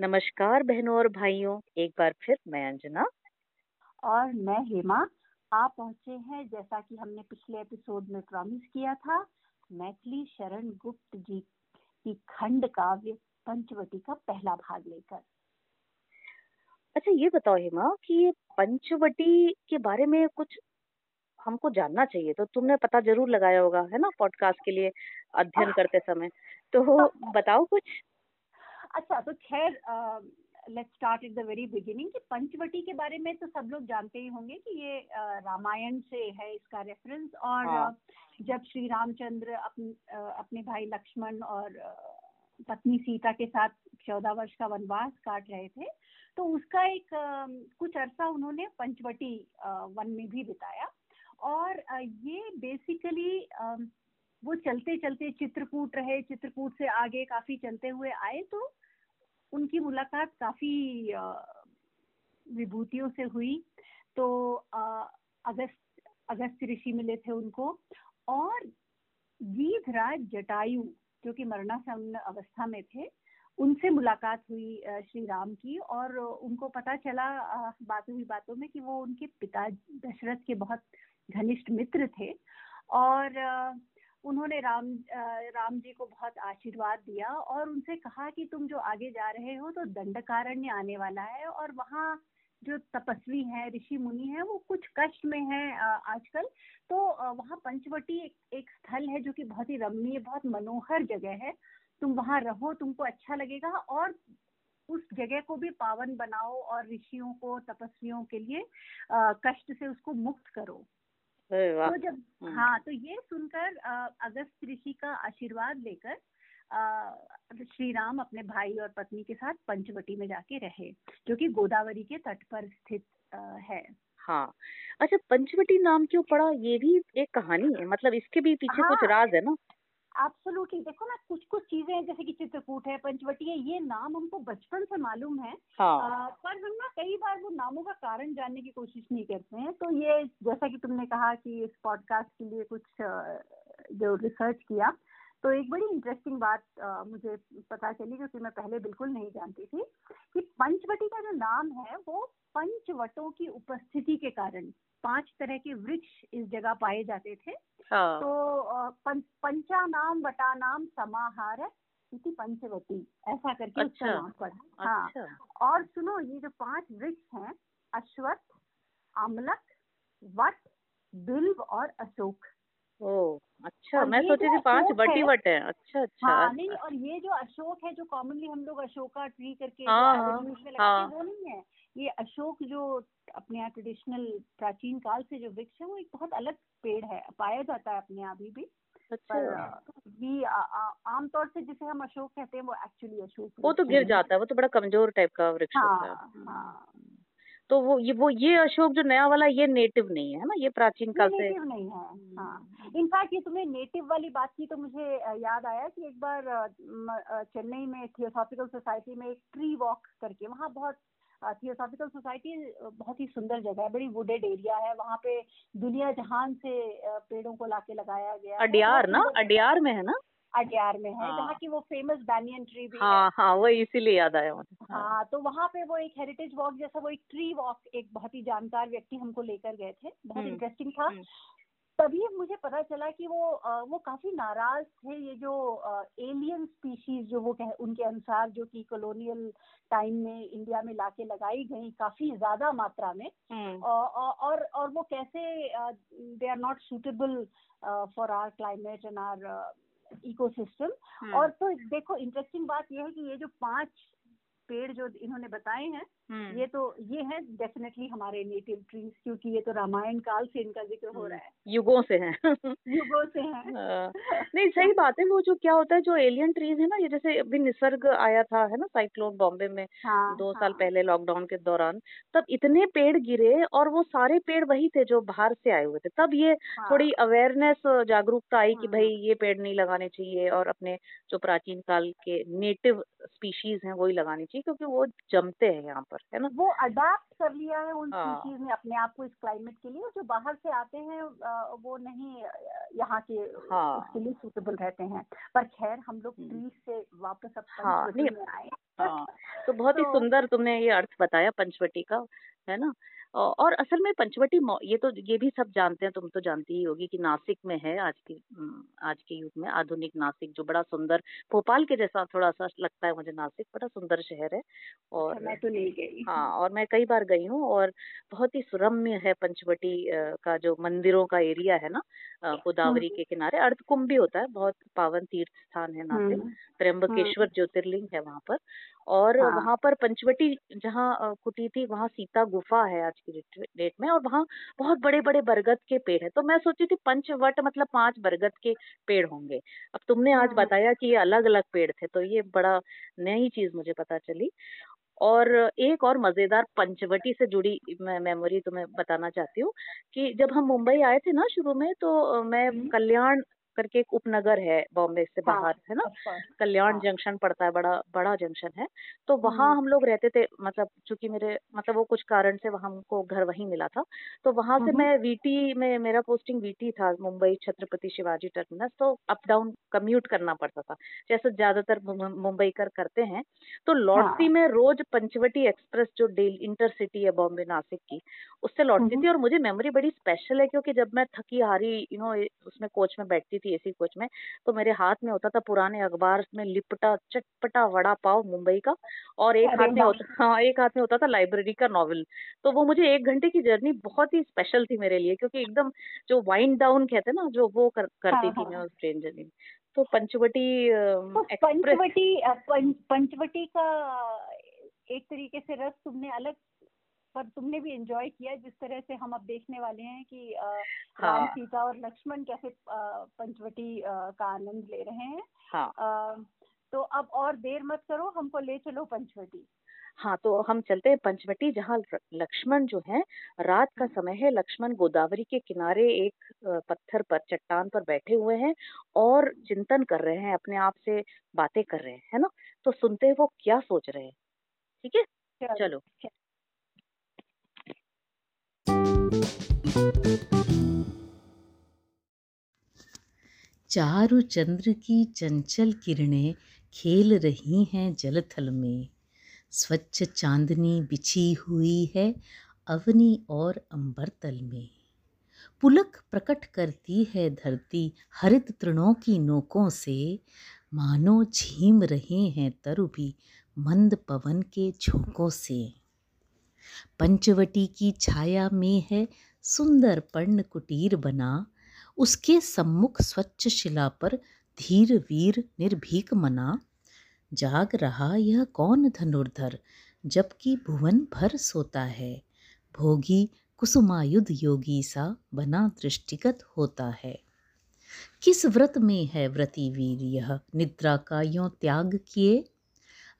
नमस्कार बहनों और भाइयों एक बार फिर मैं अंजना। और मैं हेमा आप पहुँचे हैं जैसा कि हमने पिछले एपिसोड में प्रॉमिस किया था मैथिली शरण गुप्त जी की खंड काव्य पंचवटी का पहला भाग लेकर। अच्छा ये बताओ हेमा कि ये पंचवटी के बारे में कुछ हमको जानना चाहिए तो तुमने पता ज़रूर लगाया होगा है ना पॉडकास्ट के लिए अध्ययन करते समय। तो बताओ कुछ अच्छा तो खैर let's start at the very beginning कि पंचवटी के बारे में तो सब लोग जानते ही होंगे कि ये रामायण से है इसका रेफरेंस और हाँ. जब श्री रामचंद्र अपने अपने भाई लक्ष्मण और पत्नी सीता के साथ चौदह वर्ष का वनवास काट रहे थे तो उसका एक कुछ अरसा उन्होंने पंचवटी वन में भी बिताया और ये बेसिकली वो चलते चलते चित्रकूट रहे, चित्रकूट से आगे काफ़ी चलते हुए आए तो उनकी मुलाकात काफ़ी विभूतियों से हुई। तो अगस्त अगस्त ऋषि मिले थे उनको। और गीधराज जटायु, जो कि मरणासन्न अवस्था में थे, उनसे मुलाकात हुई श्री राम की। और उनको पता चला बातों ही बातों में कि वो उनके पिता दशरथ के बहुत घनिष्ठ मित्र थे। और उन्होंने राम राम जी को बहुत आशीर्वाद दिया और उनसे कहा कि तुम जो आगे जा रहे हो तो दंडकारण्य आने वाला है और वहाँ जो तपस्वी है ऋषि मुनि है वो कुछ कष्ट में है आजकल। तो वहाँ पंचवटी एक, एक स्थल है जो कि बहुत ही रमणीय बहुत मनोहर जगह है। तुम वहाँ रहो तुमको अच्छा लगेगा और उस जगह को भी पावन बनाओ और ऋषियों को तपस्वियों के लिए कष्ट से उसको मुक्त करो। तो जब हम्म। हाँ तो ये सुनकर अगस्त ऋषि का आशीर्वाद लेकर श्री राम अपने भाई और पत्नी के साथ पंचवटी में जाके रहे जो कि गोदावरी के तट पर स्थित है। हाँ। अच्छा पंचवटी नाम क्यों पड़ा? ये भी एक कहानी है मतलब इसके भी पीछे हाँ, कुछ राज है ना? एब्सोल्युटली देखो ना कुछ कुछ चीज़ें हैं जैसे कि चित्रकूट है पंचवटी है ये नाम हमको बचपन से मालूम है। हाँ. आ, पर हम ना कई बार वो नामों का कारण जानने की कोशिश नहीं करते हैं। तो ये जैसा कि तुमने कहा कि इस पॉडकास्ट के लिए कुछ जो रिसर्च किया तो एक बड़ी इंटरेस्टिंग बात आ, मुझे पता चली जो कि मैं पहले बिल्कुल नहीं जानती थी कि पंचवटी का जो नाम है वो पंचवटों की उपस्थिति के कारण पाँच तरह के वृक्ष इस जगह पाए जाते थे। हाँ. तो पं, पंचा नाम वटा नाम समाहार इति पंचवती ऐसा करके अच्छा, उसका नाम पड़ा। हाँ। अच्छा। और सुनो ये जो पाँच वृक्ष हैं अश्वत्थ अमलक वट बिल्व और अशोक। ओ अच्छा मैं सोची थी पाँच बटी वट है। अच्छा अच्छा। हाँ नहीं और ये जो अशोक है जो कॉमनली हम लोग अशोका ट्री करके हाँ, हाँ, हाँ, वो नहीं है। ये अशोक जो अपने यहाँ ट्रेडिशनल प्राचीन काल से जो वृक्ष है वो एक बहुत अलग पेड़ है। पाया जाता है अपने यहाँ अभी भी। अच्छा। आमतौर से जिसे हम अशोक कहते हैं वो एक्चुअली अशोक वो तो गिर जाता है वो तो बड़ा कमज़ोर टाइप का वृक्ष हाँ, होता है हाँ। तो वो ये वो ये अशोक जो नया वाला ये नेटिव नहीं है ना? ये प्राचीन काल से नेटिव नहीं है हाँ। इनफैक्ट ये तुम्हें नेटिव वाली बात की तो मुझे याद आया कि एक बार चेन्नई में थियोसॉफिकल सोसाइटी में एक ट्री वॉक करके वहाँ बहुत थियोसॉफिकल सोसाइटी बहुत ही सुंदर जगह है बड़ी वुडेड एरिया है वहाँ पे दुनिया जहान से पेड़ों को लाके लगाया गया अडियार ना? अडियार में है ना? अडियार में है। जहाँ की वो फ़ेमस बैनियन ट्री भी हाँ है हाँ वो इसीलिए याद आया मुझे हाँ, हाँ तो वहाँ पे वो एक हेरिटेज वॉक जैसा वो एक ट्री वॉक एक बहुत ही जानकार व्यक्ति हमको लेकर गए थे बहुत इंटरेस्टिंग हम्म, था हम्म। तभी मुझे पता चला कि वो वो काफ़ी नाराज़ थे ये जो एलियन स्पीशीज जो वो कह उनके अनुसार जो कि कॉलोनियल टाइम में इंडिया में लाके लगाई गई काफ़ी ज़्यादा मात्रा में हम्म। और और वो कैसे they are not suitable for our climate and our ecosystem और तो देखो इंटरेस्टिंग बात यह है कि ये जो पाँच पेड़ जो इन्होंने बताए हैं हम्म। ये तो ये है डेफिनेटली हमारे नेटिव ट्रीज क्योंकि ये तो रामायण काल से इनका ज़िक्र हो रहा है युगों से है युगों से है हाँ। नहीं सही बात है वो जो क्या होता है जो एलियन ट्रीज है ना ये जैसे अभी निसर्ग आया था है ना साइक्लोन बॉम्बे में हाँ, दो हाँ. साल पहले लॉकडाउन के दौरान तब इतने पेड़ गिरे और वो सारे पेड़ वही थे जो बाहर से आए हुए थे तब ये हाँ. थोड़ी अवेयरनेस जागरूकता आई कि भाई हाँ। ये पेड़ नहीं लगाने चाहिए और अपने जो प्राचीन काल के नेटिव स्पीशीज हैं वही लगानी चाहिए क्योंकि वो जमते हैं यहाँ पर है ना वो अडाप्ट कर लिया है उन स्पीशीज हाँ। ने अपने आप को इस क्लाइमेट के लिए जो बाहर से आते हैं वो नहीं यहाँ के हाँ. उसके लिए सूटेबल रहते हैं पर खैर हम लोग ट्रीज हम्म। से वापस अब हाँ, आए तो बहुत ही तो सुंदर तुमने ये अर्थ बताया पंचवटी का है ना और असल में पंचवटी ये तो ये भी सब जानते हैं तुम तो जानती ही होगी कि नासिक में है आज के आज के युग में आधुनिक नासिक जो बड़ा सुंदर भोपाल के जैसा थोड़ा सा लगता है मुझे नासिक बड़ा सुंदर शहर है। और अच्छा, मैं तो नहीं गई। हाँ और मैं कई बार गई हूँ और बहुत ही सुरम्य है पंचवटी का जो मंदिरों का एरिया है ना गोदावरी के किनारे अर्धकुंभ भी होता है बहुत पावन तीर्थ स्थान है नासिक त्र्यंबकेश्वर ज्योतिर्लिंग है वहाँ पर। और हाँ। वहाँ पर पंचवटी जहाँ कुटी थी वहाँ सीता गुफा है आज की डेट में और वहाँ बहुत बड़े बड़े बरगद के पेड़ है तो मैं सोची थी पंचवट मतलब पाँच बरगद के पेड़ होंगे अब तुमने आज हाँ। बताया कि ये अलग अलग पेड़ थे तो ये बड़ा नई चीज़ मुझे पता चली और एक और मज़ेदार पंचवटी से जुड़ी मैं मेमोरी तुम्हें बताना चाहती हूँ कि जब हम मुंबई आए थे ना शुरू में तो मैं हम्म। कल्याण करके एक उपनगर है बॉम्बे से हाँ, बाहर है ना? कल्याण हाँ. जंक्शन पड़ता है बड़ा बड़ा जंक्शन है। तो वहाँ हम्म। हम लोग रहते थे मतलब चूँकि मेरे मतलब वो कुछ कारण से वहाँ हमको घर वहीं मिला था। तो वहाँ से मैं वीटी में मेरा पोस्टिंग वीटी था मुंबई छत्रपति शिवाजी टर्मिनस तो अप डाउन कम्यूट करना पड़ता था। जैसे ज़्यादातर मुंबई कर करते हैं। तो लौटती हाँ. में रोज पंचवटी एक्सप्रेस जो डेल इंटरसिटी है बॉम्बे नासिक की उससे लौटती थी और मुझे मेमोरी बड़ी स्पेशल है क्योंकि जब मैं थकी हारी यू नो उसमें कोच में बैठती थी एसी कोच में तो मेरे हाथ में होता था पुराने अखबार में लिपटा चटपटा वड़ा पाव मुंबई का और एक हाथ में होता हाँ एक हाथ में होता था लाइब्रेरी का नॉवल। तो वो मुझे एक घंटे की जर्नी बहुत ही स्पेशल थी मेरे लिए क्योंकि एकदम जो वाइंड डाउन कहते ना जो वो कर, करती हाँ, थी हाँ। मैं उस ट्रेन जर्नी में। तो पंचवटी तो पंचवटी पंचवटी का एक तरीके से रस तुमने अलग पर तुमने भी एंजॉय किया जिस तरह से हम अब देखने वाले हैं कि हाँ। राम सीता और लक्ष्मण कैसे पंचवटी का आनंद ले रहे हैं हाँ। तो अब और देर मत करो हमको ले चलो पंचवटी हाँ तो हम चलते हैं पंचवटी जहाँ लक्ष्मण जो है रात का। समय है लक्ष्मण गोदावरी के किनारे एक पत्थर पर चट्टान पर बैठे हुए हैं और चिंतन कर रहे हैं अपने आप से बातें कर रहे हैं है ना तो सुनते हैं वो क्या सोच रहे हैं ठीक है चलो, चलो चारु चंद्र की चंचल किरणें खेल रही हैं जलथल में। स्वच्छ चांदनी बिछी हुई है अवनी और अंबरतल में। पुलक प्रकट करती है धरती हरित तृणों की नोकों से। मानो झीम रहे हैं तरु भी मंद पवन के झोंकों से। पंचवटी की छाया में है सुंदर पर्ण कुटीर बना। उसके सम्मुख स्वच्छ शिला पर धीर वीर निर्भीक मना। जाग रहा यह कौन धनुर्धर, जबकि भुवन भर सोता है। भोगी कुसुमायुध योगी सा बना दृष्टिगत होता है। किस व्रत में है व्रति वीर यह? निद्रा का यों त्याग किए?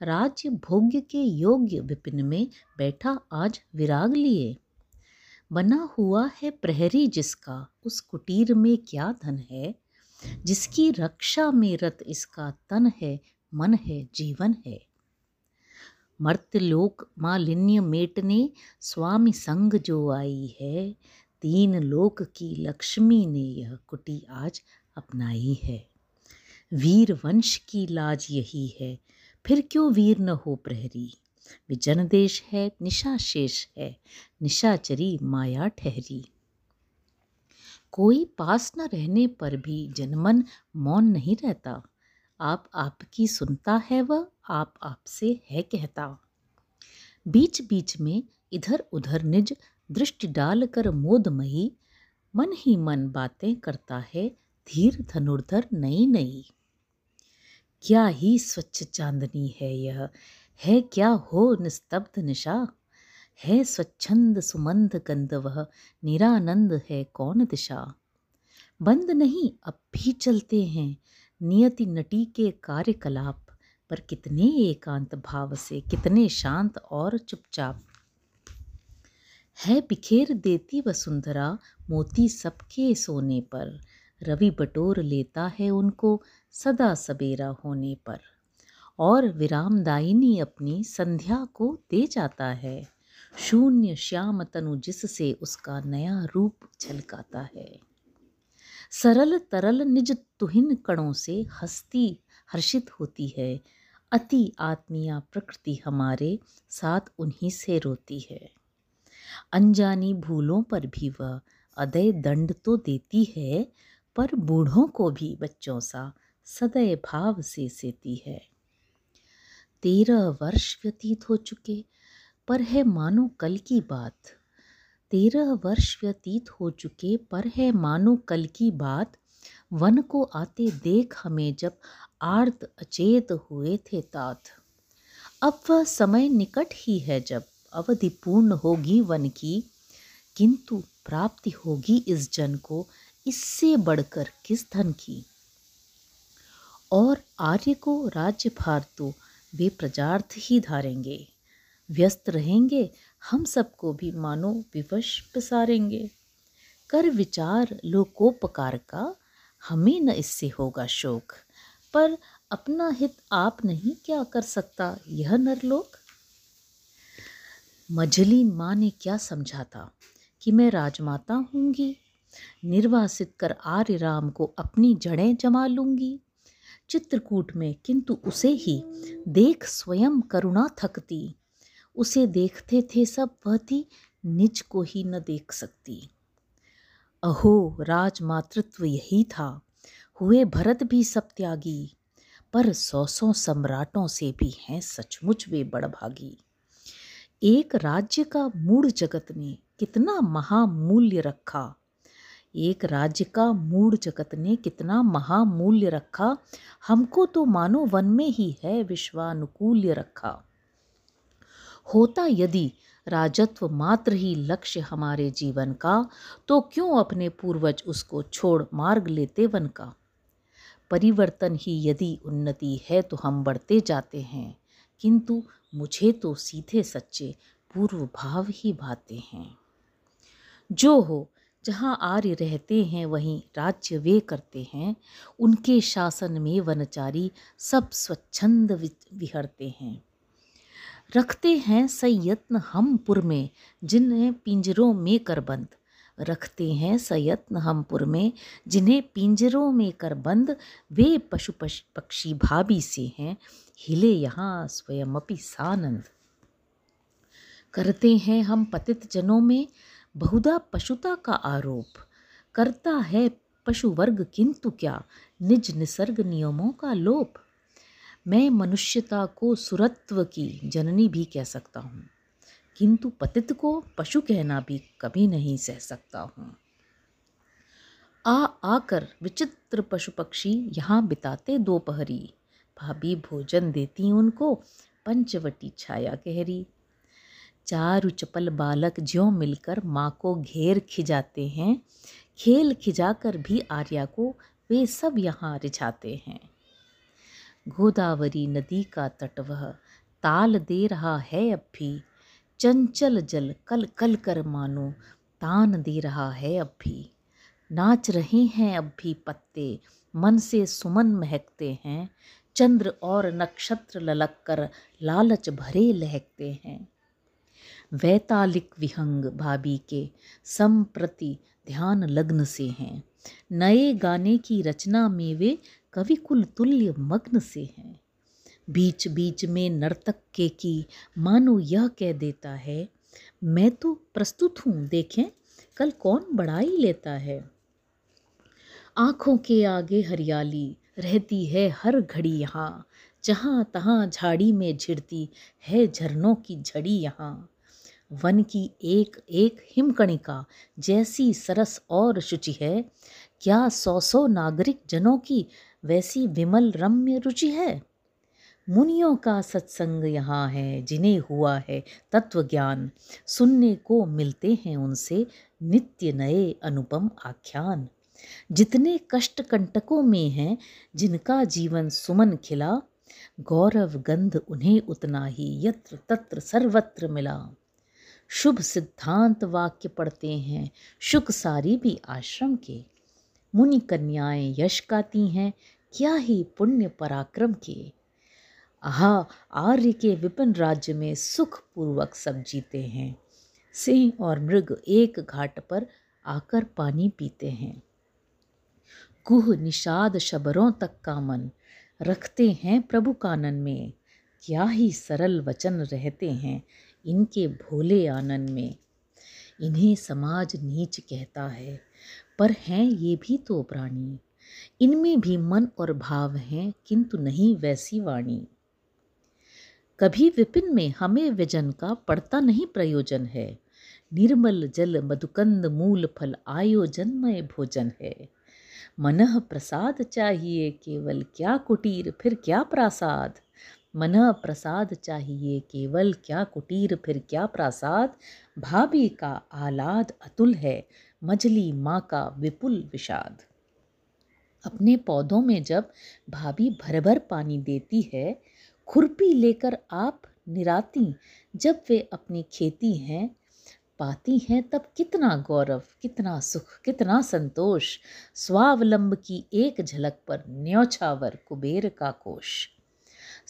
राज्य भोग्य के योग्य विपिन में बैठा आज विराग लिए। बना हुआ है प्रहरी जिसका, उस कुटीर में क्या धन है? जिसकी रक्षा में रत इसका तन है, मन है, जीवन है। मर्तलोक मालिन्य मेटने स्वामी संग जो आई है, तीन लोक की लक्ष्मी ने यह कुटी आज अपनाई है। वीर वंश की लाज यही है फिर क्यों वीर न हो प्रहरी? विजन देश है निशा शेष है, निशाचरी माया ठहरी। कोई पास न रहने पर भी जनमन मौन नहीं रहता। आप आपकी सुनता है वह, आप आपसे है कहता। बीच बीच में इधर उधर निज दृष्टि डालकर मोदमयी, मन ही मन बातें करता है, धीर धनुर्धर नई नई क्या ही स्वच्छ चांदनी है यह? है क्या हो निस्तब्ध निशा? है स्वच्छंद सुमंद गंध वह निरानंद है कौन दिशा? बंद नहीं, अब भी चलते हैं। नियति नटी के कार्यकलाप। पर कितने एकांत भाव से, कितने शांत और चुपचाप। है बिखेर देती वसुंधरा, मोती सबके सोने पर। रवि बटोर लेता है उनको सदा सवेरा होने पर और विरामदायिनी अपनी संध्या को दे जाता है। शून्य श्याम तनु जिससे उसका नया रूप झलकाता है। सरल तरल निज तुहिन कणों से हस्ती हर्षित होती है। अति आत्मीया प्रकृति हमारे साथ उन्हीं से रोती है। अनजानी भूलों पर भी वह अदय दंड तो देती है, पर बूढ़ों को भी बच्चों सा सदैव भाव से सेती है। तेरह वर्ष व्यतीत हो चुके, पर है मानो कल की बात। तेरह वर्ष व्यतीत हो चुके, पर है मानो कल की बात। वन को आते देख हमें जब आर्त अचेत हुए थे तात। अब वह समय निकट ही है जब अवधि पूर्ण होगी वन की, किंतु प्राप्ति होगी इस जन को, इससे बढ़कर किस धन की? और आर्य को राज्य भार तो वे प्रजार्थ ही धारेंगे। व्यस्त रहेंगे, हम सबको भी मानो विवश पसारेंगे। कर विचार लोकोपकार का, हमें न इससे होगा शोक। पर अपना हित आप नहीं क्या कर सकता यह नरलोक? मझली माँ ने क्या समझा था कि मैं राजमाता हूँगी? निर्वासित कर आर्य राम को अपनी जड़ें जमा लूँगी। चित्रकूट में, किंतु उसे ही देख स्वयं करुणा थकती। उसे देखते थे सब वह थी निज को ही न देख सकती। अहो, राजमातृत्व यही था। हुए भरत भी सब त्यागी, पर सौ सौ सम्राटों से भी हैं सचमुच वे बड़भागी एक राज्य का मूड जगत ने कितना महामूल्य रखा। एक राज्य का मूड जगत ने कितना महामूल्य रखा। हमको तो मानो वन में ही है विश्वानुकूल्य रखा। होता यदि राजत्व मात्र ही लक्ष्य हमारे जीवन का तो क्यों अपने पूर्वज उसको छोड़ मार्ग लेते वन का? परिवर्तन ही यदि उन्नति है तो हम बढ़ते जाते हैं। किंतु मुझे तो सीधे सच्चे पूर्व भाव ही भाते हैं। जो हो जहाँ आर्य रहते हैं, वहीं राज्य वे करते हैं। उनके शासन में वनचारी सब स्वच्छंद विहरते हैं। रखते हैं संयत्न हम पुर में, जिन्हें पिंजरों में कर बंद। रखते हैं सयत्न हमपुर में, जिन्हें पिंजरों में कर बंद। वे पशु पक्षी भाभी से हैं। हिले यहाँ स्वयं अपी सानंद। करते हैं हम पतित जनों में बहुधा पशुता का आरोप। करता है पशु वर्ग किंतु क्या? निज निसर्ग नियमों का लोप। मैं मनुष्यता को सुरत्व की जननी भी कह सकता हूँ। किंतु पतित को पशु कहना भी कभी नहीं सह सकता हूँ। आ आकर विचित्र पशु पक्षी यहाँ बिताते दोपहरी। भाभी भोजन देती उनको, पंचवटी छाया गहरी। चारु चपल बालक ज्यों मिलकर माँ को घेर खिजाते हैं, खेल खिजाकर भी आर्या को वे सब यहाँ रिझाते हैं। गोदावरी नदी का तट वह ताल दे रहा है अब भी। चंचल जल कल कल कर मानो, तान दे रहा है अब भी। नाच रहे हैं अब भी पत्ते, मन से सुमन महकते हैं। चंद्र और नक्षत्र ललक कर लालच भरे लहकते हैं। वैतालिक विहंग भाभी के संप्रति ध्यान लग्न से हैं। नए गाने की रचना में वे कवि कुल तुल्य मग्न से हैं। बीच बीच में नर्तक के की मानो यह कह देता है, मैं तो प्रस्तुत हूँ, देखें, कल कौन बड़ाई लेता है? आँखों के आगे हरियाली रहती है हर घड़ी यहाँ जहाँ तहाँ झाड़ी में झिड़ती है झरनों की झड़ी यहाँ। वन की एक एक हिमकणिका जैसी सरस और शुचि है। क्या सौ सौ नागरिक जनों की वैसी विमल रम्य रुचि है? मुनियों का सत्संग यहाँ है, जिन्हें हुआ है तत्व ज्ञान सुनने को मिलते हैं उनसे नित्य नए अनुपम आख्यान। जितने कष्ट कंटकों में हैं, जिनका जीवन सुमन खिला, गौरव गंध उन्हें उतना ही यत्र तत्र सर्वत्र मिला। शुभ सिद्धांत वाक्य पढ़ते हैं। शुक सारी भी आश्रम के। मुनि कन्याएँ यश गाती हैं, क्या ही पुण्य पराक्रम के। आहा, आर्य के विपिन राज्य में सुख पूर्वक सब जीते हैं। सिंह और मृग एक घाट पर आकर पानी पीते हैं। कुह निषाद शबरों तक का मन, रखते हैं प्रभु कानन में। क्या ही सरल वचन रहते हैं। इनके भोले आनंद में। इन्हें समाज नीच कहता है, पर हैं ये भी तो प्राणी। इनमें भी मन और भाव हैं, किंतु नहीं वैसी वाणी। कभी विपिन में हमें व्यजन का पड़ता नहीं प्रयोजन है। निर्मल जल मधुकंद मूल फल आयोजनमय भोजन है। मन प्रसाद चाहिए केवल, क्या कुटीर फिर क्या प्रासाद? मन प्रसाद चाहिए केवल क्या कुटीर फिर क्या प्रासाद? भाभी का आलाद अतुल है, मजली माँ का विपुल विषाद। अपने पौधों में जब भाभी भर भर पानी देती है, खुरपी लेकर आप निराती जब वे अपनी खेती हैं, पाती हैं तब कितना गौरव, कितना सुख, कितना संतोष। स्वावलंब की एक झलक पर न्योछावर कुबेर का कोश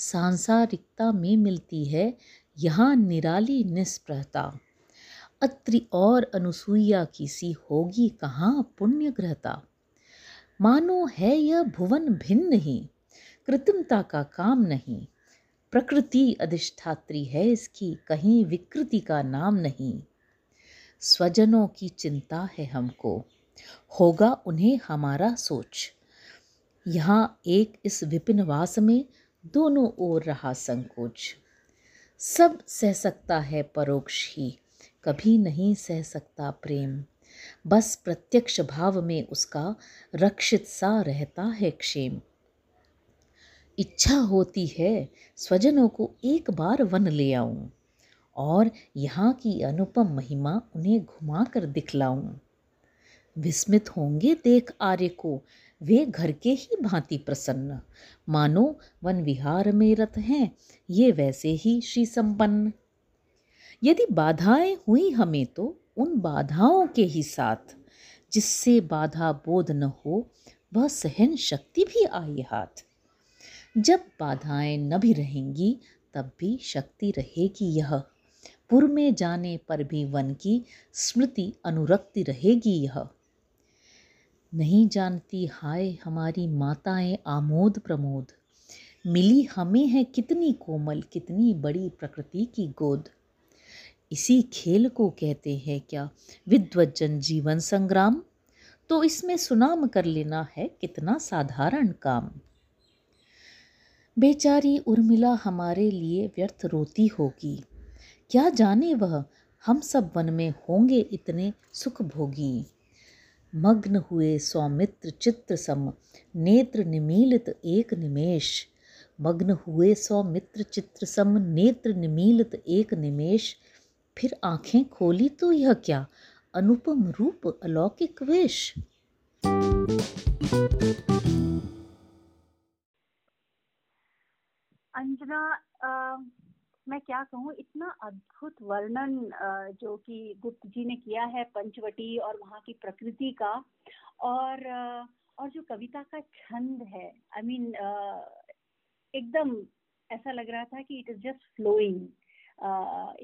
सांसारिकता में मिलती है, यहाँ निराली निष्प्रहता अत्रि और अनुसुईया की सी होगी कहाँ पुण्य ग्रहता मानो है यह भुवन भिन्न ही कृत्रिमता का काम नहीं। प्रकृति अधिष्ठात्री है इसकी कहीं विकृति का नाम नहीं। स्वजनों की चिंता है हमको, होगा उन्हें हमारा सोच। यहाँ एक इस विपिन वास में दोनों ओर रहा संकोच। सब सह सकता है परोक्ष ही, कभी नहीं सह सकता प्रेम। बस प्रत्यक्ष भाव में उसका रक्षित सा रहता है क्षेम। इच्छा होती है स्वजनों को एक बार वन ले आऊँ, और यहाँ की अनुपम महिमा उन्हें घुमा कर दिखलाऊं। विस्मित होंगे देख आर्य को वे घर के ही भांति प्रसन्न। मानो वन विहार में रत हैं, ये वैसे ही श्री संपन्न यदि बाधाएँ हुई हमें तो उन बाधाओं के ही साथ, जिससे बाधा बोध न हो, वह सहन शक्ति भी आए हाथ। जब बाधाएँ न भी रहेंगी, तब भी शक्ति रहेगी यह। पुर में जाने पर भी वन की स्मृति अनुरक्ति रहेगी यह। नहीं जानती, हाय हमारी माताएँ आमोद प्रमोद। मिली हमें है कितनी कोमल, कितनी बड़ी प्रकृति की गोद। इसी खेल को कहते हैं क्या? विद्वजन जीवन संग्राम। तो इसमें सुनाम कर लेना है कितना साधारण काम। बेचारी उर्मिला हमारे लिए व्यर्थ रोती होगी। क्या जाने वह, हम सब वन में होंगे इतने सुख भोगी मग्न हुए सौमित्र चित्र सम नेत्र निमीलित एक निमेश। मग्न हुए सौमित्र चित्र सम नेत्र निमीलित एक निमेश। फिर आँखें खोली तो यह क्या? अनुपम रूप अलौकिक वेश। अंजना मैं क्या कहूँ इतना अद्भुत वर्णन जो कि गुप्त जी ने किया है पंचवटी और वहाँ की प्रकृति का और और जो कविता का छंद है। आई I मीन mean, एकदम ऐसा लग रहा था कि इट इज़ जस्ट फ्लोइंग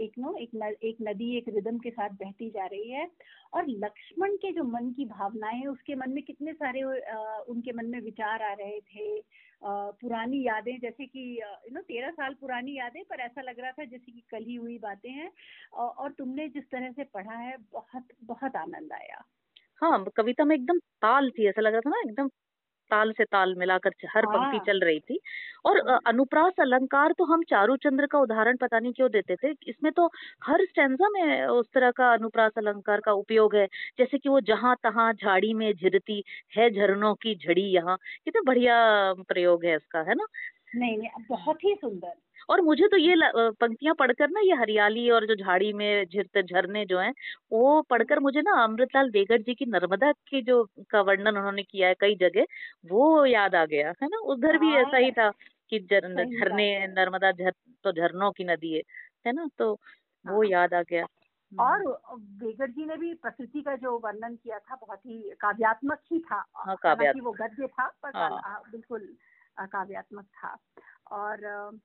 एक नो एक न, एक नदी एक रिदम के साथ बहती जा रही है और लक्ष्मण के जो मन की भावनाएँ उसके मन में कितने सारे उनके मन में विचार आ रहे थे। पुरानी यादें, जैसे कि यू नो तेरह साल पुरानी यादें, पर ऐसा लग रहा था जैसे कि कल ही हुई बातें हैं। और तुमने जिस तरह से पढ़ा है, बहुत बहुत आनंद आया। हाँ कविता में एकदम ताल थी, ऐसा लग रहा था ना, एकदम ताल से ताल मिलाकर हर पंक्ति हाँ। चल रही थी। और हाँ। अनुप्रास अलंकार तो हम चारू चंद्र का उदाहरण पता नहीं क्यों देते थे। इसमें तो हर स्टेंजा में उस तरह का अनुप्रास अलंकार का उपयोग है। जैसे कि वो जहाँ तहां झाड़ी में झिरती है झरनों की झड़ी यहाँ। कितना बढ़िया प्रयोग है इसका है ना? नहीं नहीं बहुत ही सुंदर। और मुझे तो ये पंक्तियाँ पढ़कर ना ये हरियाली और जो झाड़ी में झिरते झरने जो हैं वो पढ़कर मुझे ना अमृतलाल बेगड़ जी की नर्मदा की जो का वर्णन उन्होंने किया है कई जगह वो याद आ गया है ना? उधर भी ऐसा ही था कि झरने नर्मदा झर तो झरनों की नदी है है ना? तो वो हाँ। याद आ गया। और बेगड़ जी ने भी प्रकृति का जो वर्णन किया था बहुत ही काव्यात्मक ही था। हाँ, काव्यात्मक वो गद्य था पर हाँ। बिल्कुल काव्यात्मक था। और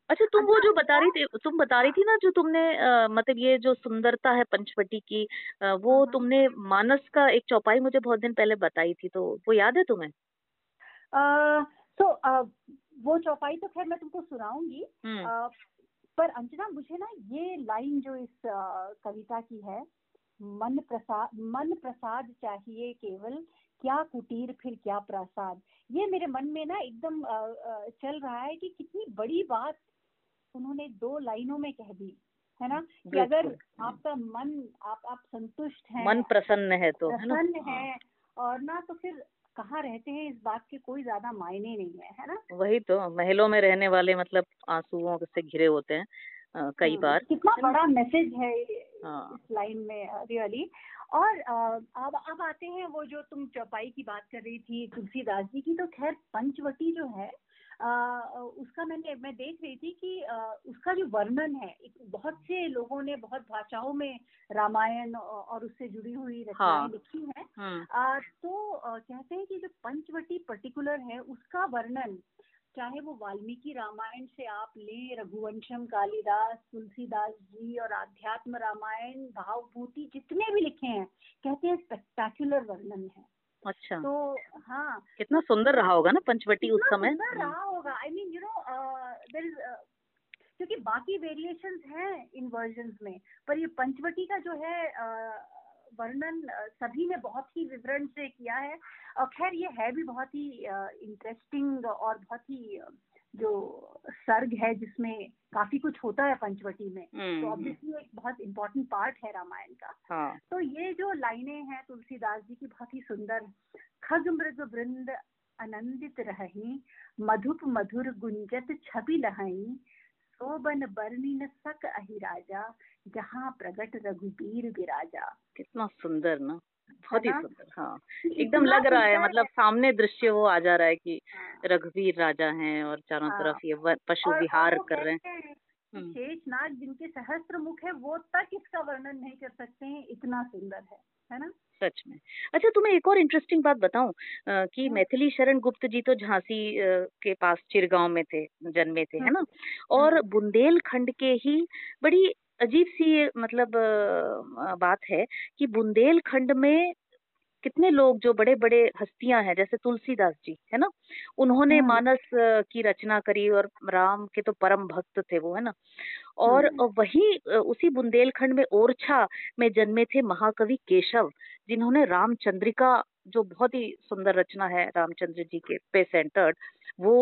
अच्छा तुम वो जो बता रही थी तुम बता रही थी ना जो तुमने मतलब ये जो सुंदरता है पंचवटी की वो हाँ, हाँ। तुमने मानस का एक चौपाई मुझे बहुत दिन पहले बताई थी तो वो याद है तुम्हें तो वो चौपाई तो खैर मैं तुमको सुनाऊँगी हम्म। पर अंजना मुझे ना ये लाइन जो इस कविता की है मन प्रसाद मन प्रसाद चाहिए केवल क्या कुटीर फिर क्या प्रसाद? ये मेरे मन में ना एकदम चल रहा है कि कितनी बड़ी बात उन्होंने दो लाइनों में कह दी है ना? कि अगर आपका मन आप आप संतुष्ट हैं मन प्रसन्न है तो प्रसन्न है, है। और ना तो फिर कहाँ रहते हैं इस बात के कोई ज़्यादा मायने नहीं है है ना? वही तो महलों में रहने वाले मतलब आंसुओं से घिरे होते हैं आ, कई हाँ, बार कितना बड़ा मैसेज है हाँ। इस लाइन में रियली और अब अब आते हैं वो जो तुम चौपाई की बात कर रही थी तुलसीदास जी की तो खैर पंचवटी जो है आ, उसका मैंने मैं देख रही थी कि आ, उसका जो वर्णन है बहुत से लोगों ने बहुत भाषाओं में रामायण और उससे जुड़ी हुई रचनाएँ हाँ, लिखी हैं। हाँ, तो आ, कहते हैं कि जो पंचवटी पर्टिकुलर है उसका वर्णन चाहे वो वाल्मीकि रामायण से आप लें रघुवंशम कालिदास तुलसीदास जी और आध्यात्म रामायण भावभूति जितने भी लिखे हैं कहते हैं स्पेक्टाकुलर वर्णन है। अच्छा। तो हाँ। कितना सुंदर रहा होगा ना पंचवटी उस समय। सुंदर रहा होगा। I mean you know there is क्योंकि बाकी वेरिएशंस हैं इन वर्जन में पर ये पंचवटी का जो है uh, वर्णन सभी ने बहुत ही विवरण से किया है। और खैर ये है भी बहुत ही इंटरेस्टिंग और बहुत ही जो सर्ग है जिसमें काफ़ी कुछ होता है पंचवटी में। तो ऑब्वियसली एक बहुत इम्पोर्टेंट पार्ट है रामायण का। हाँ. तो ये जो लाइनें हैं तुलसीदास जी की बहुत ही सुंदर खग मृग वृंद आनंदित रही मधुप मधुर गुंजत छवि लहई सोबन बरनी न सक अहि राजा जहाँ प्रगट रघुबीर विराजा। कितना सुंदर ना? बहुत ही सुंदर हाँ। एकदम लग रहा है मतलब सामने दृश्य वो आ जा रहा है कि हाँ। रघुवीर राजा हैं और चारों हाँ। तरफ़ ये पशु विहार कर रहे हैं। हम्म। शेषनाग जिनके सहस्त्र मुख है वो तक इसका वर्णन नहीं कर सकते हैं इतना सुंदर है। है ना? सच में। अच्छा तुम्हें एक और इंटरेस्टिंग बात बताऊँ कि हाँ। मैथिली शरण गुप्त जी तो झांसी के पास चिरगांव में थे जन्मे थे है ना? और बुंदेलखंड के ही बड़ी अजीब सी मतलब बात है कि बुंदेलखंड में कितने लोग जो बड़े बड़े हस्तियाँ हैं जैसे तुलसीदास जी है ना उन्होंने हम्म। मानस की रचना करी और राम के तो परम भक्त थे वो है ना और हम्म। वही उसी बुंदेलखंड में ओरछा में जन्मे थे महाकवि केशव जिन्होंने रामचंद्रिका जो बहुत ही सुंदर रचना है रामचंद्र जी के पे सेंटर्ड वो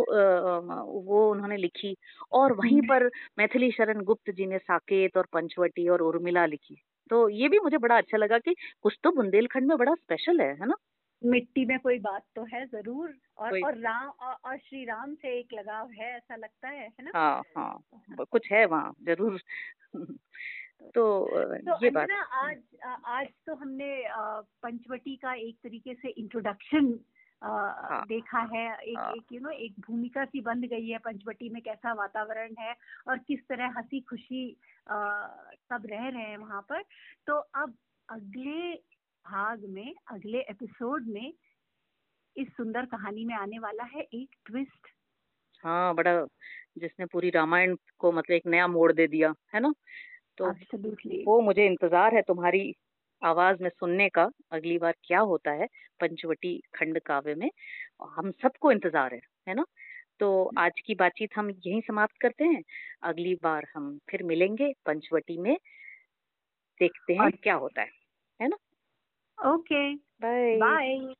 वो उन्होंने लिखी और वहीं हम्म। पर मैथिली शरण गुप्त जी ने साकेत और पंचवटी और उर्मिला लिखी तो ये भी मुझे बड़ा अच्छा लगा कि कुछ तो बुंदेलखंड में बड़ा स्पेशल है है ना? मिट्टी में कोई बात तो है ज़रूर और और राम और और श्री राम से एक लगाव है ऐसा लगता है है ना? हाँ हाँ कुछ है वहाँ ज़रूर। तो, तो ये बात। आज आज तो हमने पंचवटी का एक तरीके से इंट्रोडक्शन हाँ, देखा है एक हाँ, एक यू नो एक भूमिका सी बन गई है पंचवटी में कैसा वातावरण है और किस तरह हँसी खुशी सब रह रहे हैं वहाँ पर। तो अब अगले भाग में अगले एपिसोड में इस सुंदर कहानी में आने वाला है एक ट्विस्ट। हाँ बड़ा जिसने पूरी रामायण को मतलब एक नया मोड़ दे दिया है ना? तो Absolutely. वो मुझे इंतज़ार है तुम्हारी आवाज़ में सुनने का अगली बार क्या होता है पंचवटी खंड काव्य में हम सबको इंतज़ार है है ना? तो आज की बातचीत हम यहीं समाप्त करते हैं। अगली बार हम फिर मिलेंगे पंचवटी में। देखते हैं क्या होता है है ना? ओके। Bye bye